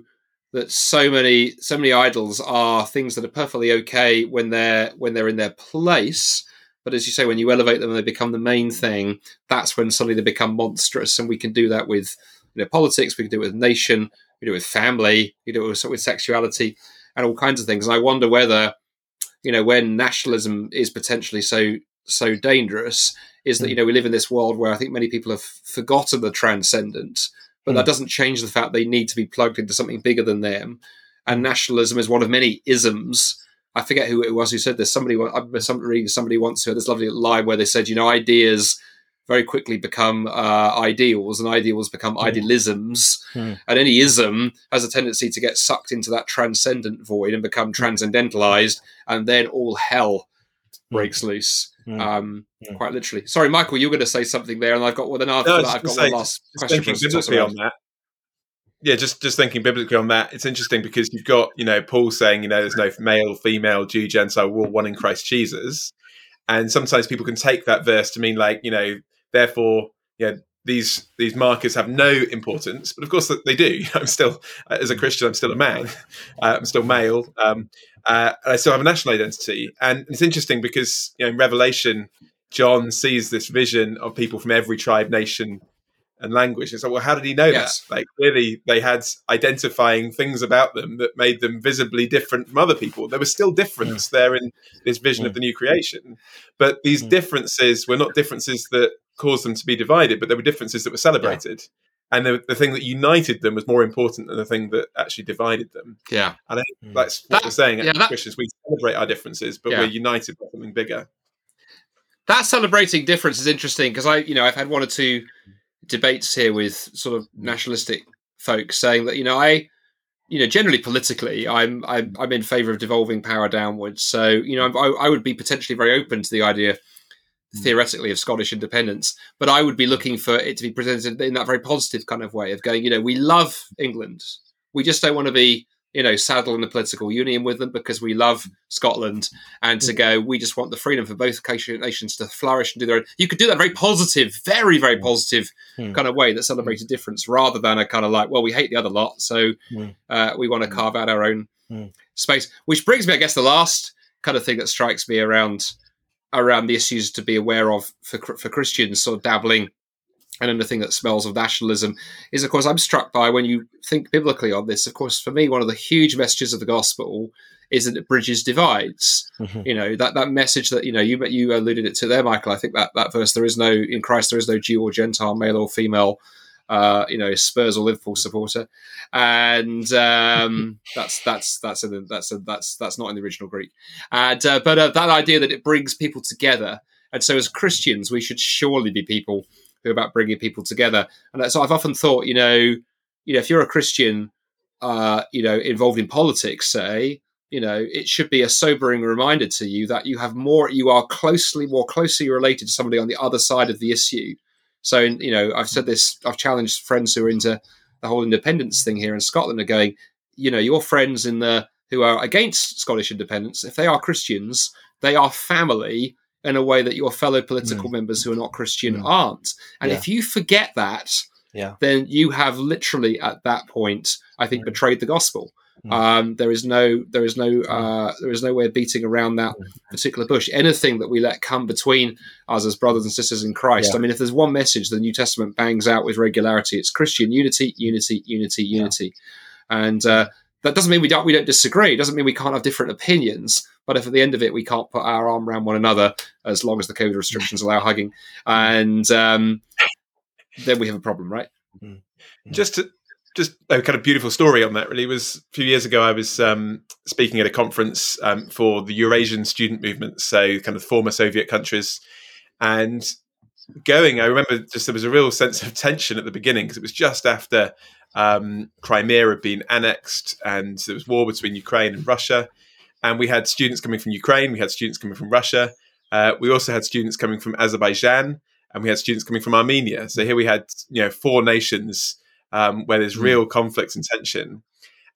that so many so many idols are things that are perfectly okay when they're when they're in their place but as you say, when you elevate them and they become the main thing, that's when suddenly they become monstrous. And we can do that with you know, politics, we can do it with nation, we do it with family, we do it with, with sexuality, and all kinds of things. And I wonder whether, you know, when nationalism is potentially so so dangerous, is that hmm. you know we live in this world where I think many people have forgotten the transcendent, but that hmm. doesn't change the fact they need to be plugged into something bigger than them. And nationalism is one of many isms I forget who it was who said this. Somebody, somebody, somebody once heard this lovely line where they said, you know, ideas very quickly become uh, ideals, and ideals become mm. idealisms, mm. and any ism has a tendency to get sucked into that transcendent void and become hmm. transcendentalized, and then all hell hmm. breaks loose. Mm. Um, quite literally. Sorry, Michael, you were going to say something there, and I've got well, then after no, that, I've got say, one last question. Thinking on that, yeah, just just thinking biblically on that, it's interesting because you've got you know Paul saying you know there's no male, female, Jew, Gentile, we're all one in Christ Jesus, and sometimes people can take that verse to mean like you know therefore you know these these markers have no importance, but of course they do. I'm still as a Christian, I'm still a man, uh, I'm still male, um, uh, and I still have a national identity, and it's interesting because you know in Revelation, John sees this vision of people from every tribe, nation, and language. It's like, well, how did he know yes. that? Like, clearly, they had identifying things about them that made them visibly different from other people. There was still difference yeah. there in this vision yeah. of the new creation, but these yeah. differences were not differences that caused them to be divided, but there were differences that were celebrated. And the, the thing that united them was more important than the thing that actually divided them. Yeah, and I think mm. that's what that, we're saying. As that, Christians, we celebrate our differences, but we're united by something bigger. That celebrating difference is interesting because I, you know, I've had one or two debates here with sort of nationalistic folks saying that you know I you know generally politically I'm I'm, I'm in favour of devolving power downwards. So you know I, I, would be potentially very open to the idea mm. theoretically of Scottish independence, but I would be looking for it to be presented in that very positive kind of way of going you know we love England, we just don't want to be you know, saddle in the political union with them because we love Scotland and to mm. go, we just want the freedom for both nations to flourish and do their own. You could do that very positive, very, very mm. positive mm. kind of way that celebrates a difference rather than a kind of like, well, we hate the other lot, so uh, we want to carve out our own space. Which brings me, I guess, the last kind of thing that strikes me around around the issues to be aware of for, for Christians, sort of dabbling and anything that smells of nationalism is, of course, I'm struck by when you think biblically on this. Of course, for me, one of the huge messages of the gospel is that it bridges divides. Mm-hmm. You know that that message that you know you you alluded it to there, Michael. I think that that verse there is no in Christ there is no Jew or Gentile, male or female. Uh, you know, Spurs or Liverpool supporter, and um, that's that's that's a, that's a, that's that's not in the original Greek. And uh, but uh, that idea that it brings people together, and so as Christians, we should surely be people who are about bringing people together. And so I've often thought, you know, you know, if you're a Christian, uh, you know, involved in politics, say, you know, it should be a sobering reminder to you that you have more, you are closely, more closely related to somebody on the other side of the issue. So, you know, I've said this, I've challenged friends who are into the whole independence thing here in Scotland are going, you know, your friends in the who are against Scottish independence, if they are Christians, they are family in a way that your fellow political mm. members who are not Christian mm. aren't. And yeah. if you forget that, yeah. then you have literally at that point, I think, mm. betrayed the gospel. Mm. Um, there is no, there is no, mm. uh, there is no way of beating around that mm. particular bush. Anything that we let come between us as brothers and sisters in Christ. Yeah. I mean, if there's one message the New Testament bangs out with regularity, it's Christian unity, unity, unity, unity, and uh, that doesn't mean we don't we don't disagree. It doesn't mean we can't have different opinions. But if at the end of it we can't put our arm around one another, as long as the COVID restrictions allow hugging, and um, then we have a problem, right? Mm-hmm. Just to just a kind of beautiful story on that really was a few years ago i was um, speaking at a conference um, for the eurasian student movement so kind of former soviet countries and going i remember just there was a real sense of tension at the beginning because it was just after um, crimea had been annexed and there was war between ukraine and russia and we had students coming from ukraine we had students coming from russia uh, we also had students coming from azerbaijan and we had students coming from armenia so here we had you know four nations um, where there's hmm. real mm. conflicts and tension.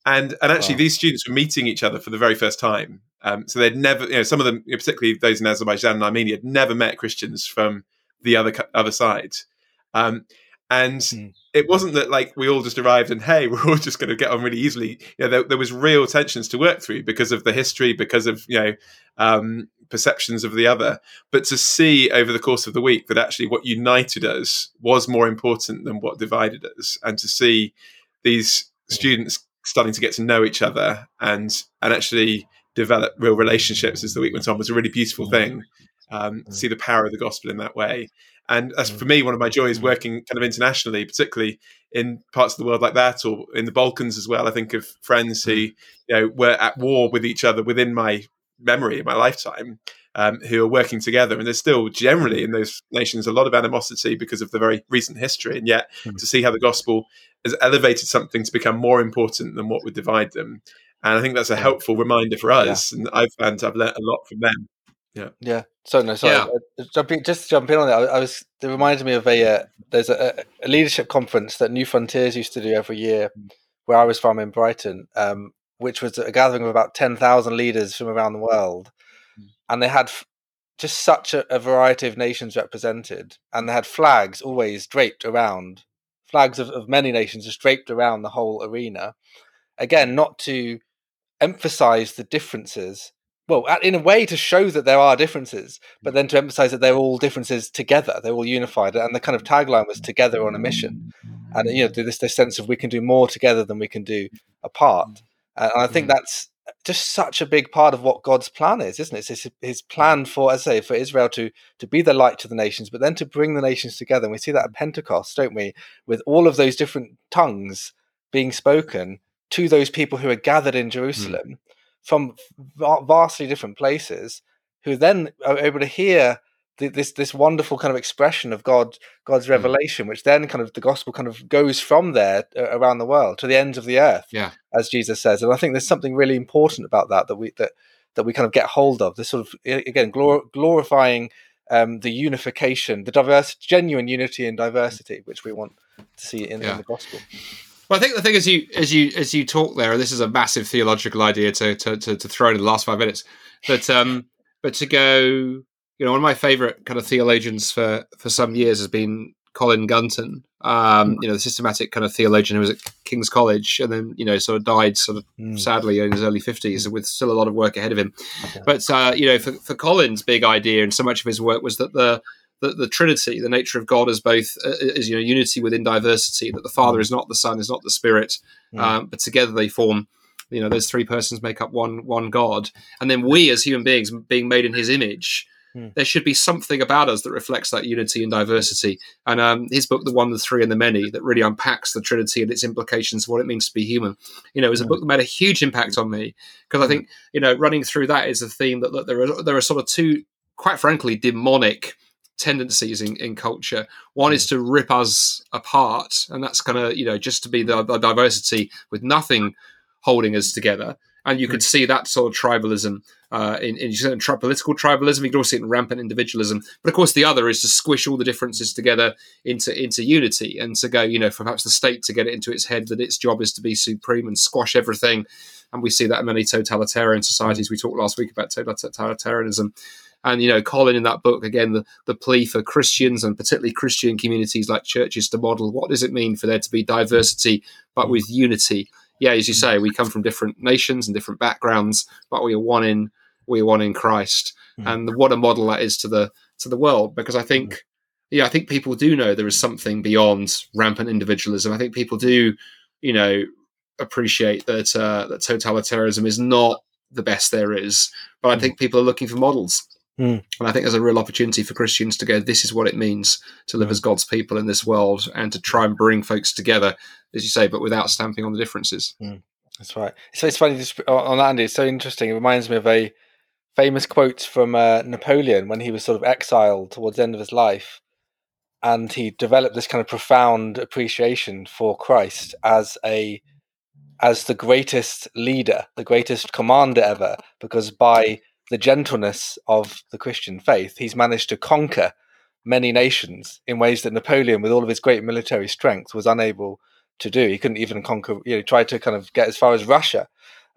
And and actually, wow. these students were meeting each other for the very first time. Um, so they'd never, you know, some of them, particularly those in Azerbaijan and Armenia, had never met Christians from the other other side. Um, and mm. it wasn't that like we all just arrived and hey, we're all just going to get on really easily. You know, there, there, was real tensions to work through because of the history, because of you know um, perceptions of the other. But to see over the course of the week that actually what united us was more important than what divided us, and to see these students starting to get to know each other and and actually develop real relationships as the week went on was a really beautiful thing. Um, see the power of the gospel in that way. And as for me, one of my joys working kind of internationally, particularly in parts of the world like that, or in the Balkans as well. I think of friends who you know were at war with each other within my memory in my lifetime um, who are working together. And there's still generally in those nations a lot of animosity because of the very recent history. And yet mm. to see how the gospel has elevated something to become more important than what would divide them. And I think that's a helpful reminder for us. Yeah. And I've found I've learned a lot from them. Yeah. Yeah. So no, sorry. Yeah. Uh, jumping, just jump in on that. I, I was. It reminded me of a. Uh, there's a, a, leadership conference that Newfrontiers used to do every year, hmm. where I was from in Brighton. Um, which was a gathering of about 10,000 leaders from around the world. Mm. And they had f- just such a, a, variety of nations represented. And they had flags always draped around, flags of, of many nations just draped around the whole arena. Again, not to emphasize the differences. Well, in a way, to show that there are differences, but then to emphasize that they're all differences together. They're all unified, and the kind of tagline was "Together on a mission." And you know, this this sense of we can do more together than we can do apart. And I think mm. that's just such a big part of what God's plan is, isn't it? It's his, his, plan for, as I say, for Israel to to be the light to the nations, but then to bring the nations together. And we see that at Pentecost, don't we? With all of those different tongues being spoken to those people who are gathered in mm. Jerusalem mm. From vastly different places, who then are able to hear this this wonderful kind of expression of God God's hmm. revelation, which then kind of the gospel kind of goes from there uh, around the world to the ends of the earth, yeah, as Jesus says. And I think there's something really important about that that we that that we kind of get hold of. This sort of again glor- glorifying um, the unification, the diverse, genuine unity and diversity, which we want to see in, yeah. in the gospel. Well, I think the thing is you as you as you talk there, and this is a massive theological idea to to, to, to throw in the last five minutes, but um, but to go you know, one of my favorite kind of theologians for for some years has been Colin Gunton. Um, you know, the systematic kind of theologian who was at King's College and then you know sort of died sort of mm. sadly in his early fifties with still a lot of work ahead of him. Okay. But uh, you know, for, for Colin's big idea and so much of his work was that the the, the Trinity, the nature of God, is both uh, is you know unity within diversity. That the Father mm. is not the Son, is not the Spirit, mm. um, but together they form you know those three persons make up one one god and then we as human beings being made in his image Hmm. There should be something about us that reflects that unity and diversity. And um, his book, The One, the Three, and the Many, that really unpacks the Trinity and its implications for what it means to be human. You know, it was a book that made a huge impact on me because I think you know running through that is a theme that, that there are there are sort of two, quite frankly, demonic tendencies in, in culture. One is mm. to rip us apart, and that's kind of you know just to be the, the diversity with nothing holding us together and you could mm. see that sort of tribalism uh, in, in tri- political tribalism. You could also see it in rampant individualism. But of course, the other is to squish all the differences together into into unity and to go, you know, for perhaps the state to get it into its head that its job is to be supreme and squash everything. And we see that in many totalitarian mm. societies. We talked last week about totalitarianism. And you know, Colin in that book again, the, the plea for Christians and particularly Christian communities like churches to model what does it mean for there to be diversity but with unity yeah, as you say, we come from different nations and different backgrounds, but we are one in we are one in Christ, mm. and what a model that is to the to the world. Because I think, mm. yeah, I think people do know there is something beyond rampant individualism. I think people do, you know, appreciate that uh, that totalitarianism is not the best there is, but I think people are looking for models. Mm. And I think there's a real opportunity for Christians to go, this is what it means to live mm. as God's people in this world and to try and bring folks together, as you say, but without stamping on the differences. Mm. That's right. So it's funny just on that, Andy. It's so interesting. It reminds me of a famous quote from uh, Napoleon when he was sort of exiled towards the end of his life. And he developed this kind of profound appreciation for Christ as a as the greatest leader, the greatest commander ever, because by the gentleness of the Christian faith, he's managed to conquer many nations in ways that Napoleon, with all of his great military strength, was unable to do. He couldn't even conquer, you know, tried to kind of get as far as Russia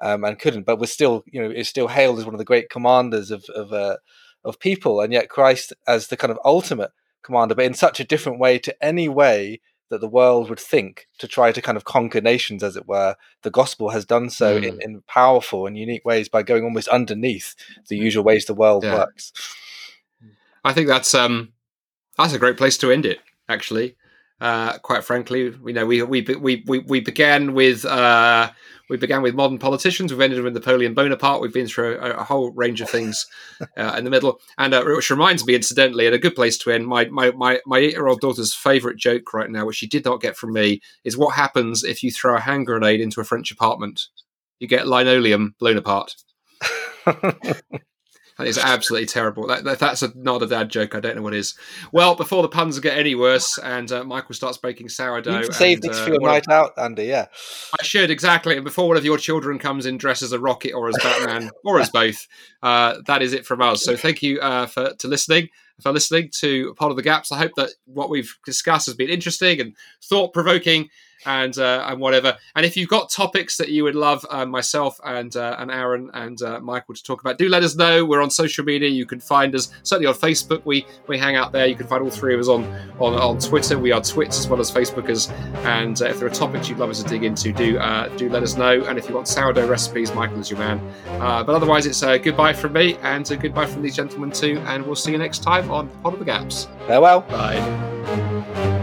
um, and couldn't, but was still, you know, is still hailed as one of the great commanders of of, uh, of people. And yet Christ as the kind of ultimate commander, but in such a different way to any way that the world would think to try to kind of conquer nations, as it were. The gospel has done so mm. in, in, powerful and unique ways by going almost underneath the usual ways the world yeah. works. I think that's um, that's a great place to end it. Actually, uh, quite frankly, you know, we we we we, we began with uh, we began with modern politicians. We've ended with Napoleon Bonaparte. We've been through a, a whole range of things uh, in the middle. And uh, which reminds me, incidentally, and a good place to end, my my my, my eight year old daughter's favourite joke right now, which she did not get from me, is what happens if you throw a hand grenade into a French apartment? You get linoleum blown apart. That is absolutely terrible. That, that, that's a, not a dad joke. I don't know what is. Well, before the puns get any worse, and uh, Michael starts baking sourdough. You save this uh, for your night out, Andy. Yeah, I should exactly. And before one of your children comes in dressed as a rocket or as Batman or as both, uh, that is it from us. So thank you uh, for to listening for listening to Pod of the Gaps. I hope that what we've discussed has been interesting and thought provoking and uh, and whatever. And if you've got topics that you would love uh, myself and uh, and Aaron and uh, Michael to talk about, do let us know. We're on social media. You can find us certainly on Facebook. We we hang out there. You can find all three of us on on, on Twitter. We are Twits as well as Facebookers. And uh, if there are topics you'd love us to dig into, do uh, do let us know. And if you want sourdough recipes, Michael is your man. but otherwise, it's a goodbye from me and a goodbye from these gentlemen too. And we'll see you next time on Pod of the Gaps. Farewell. Bye.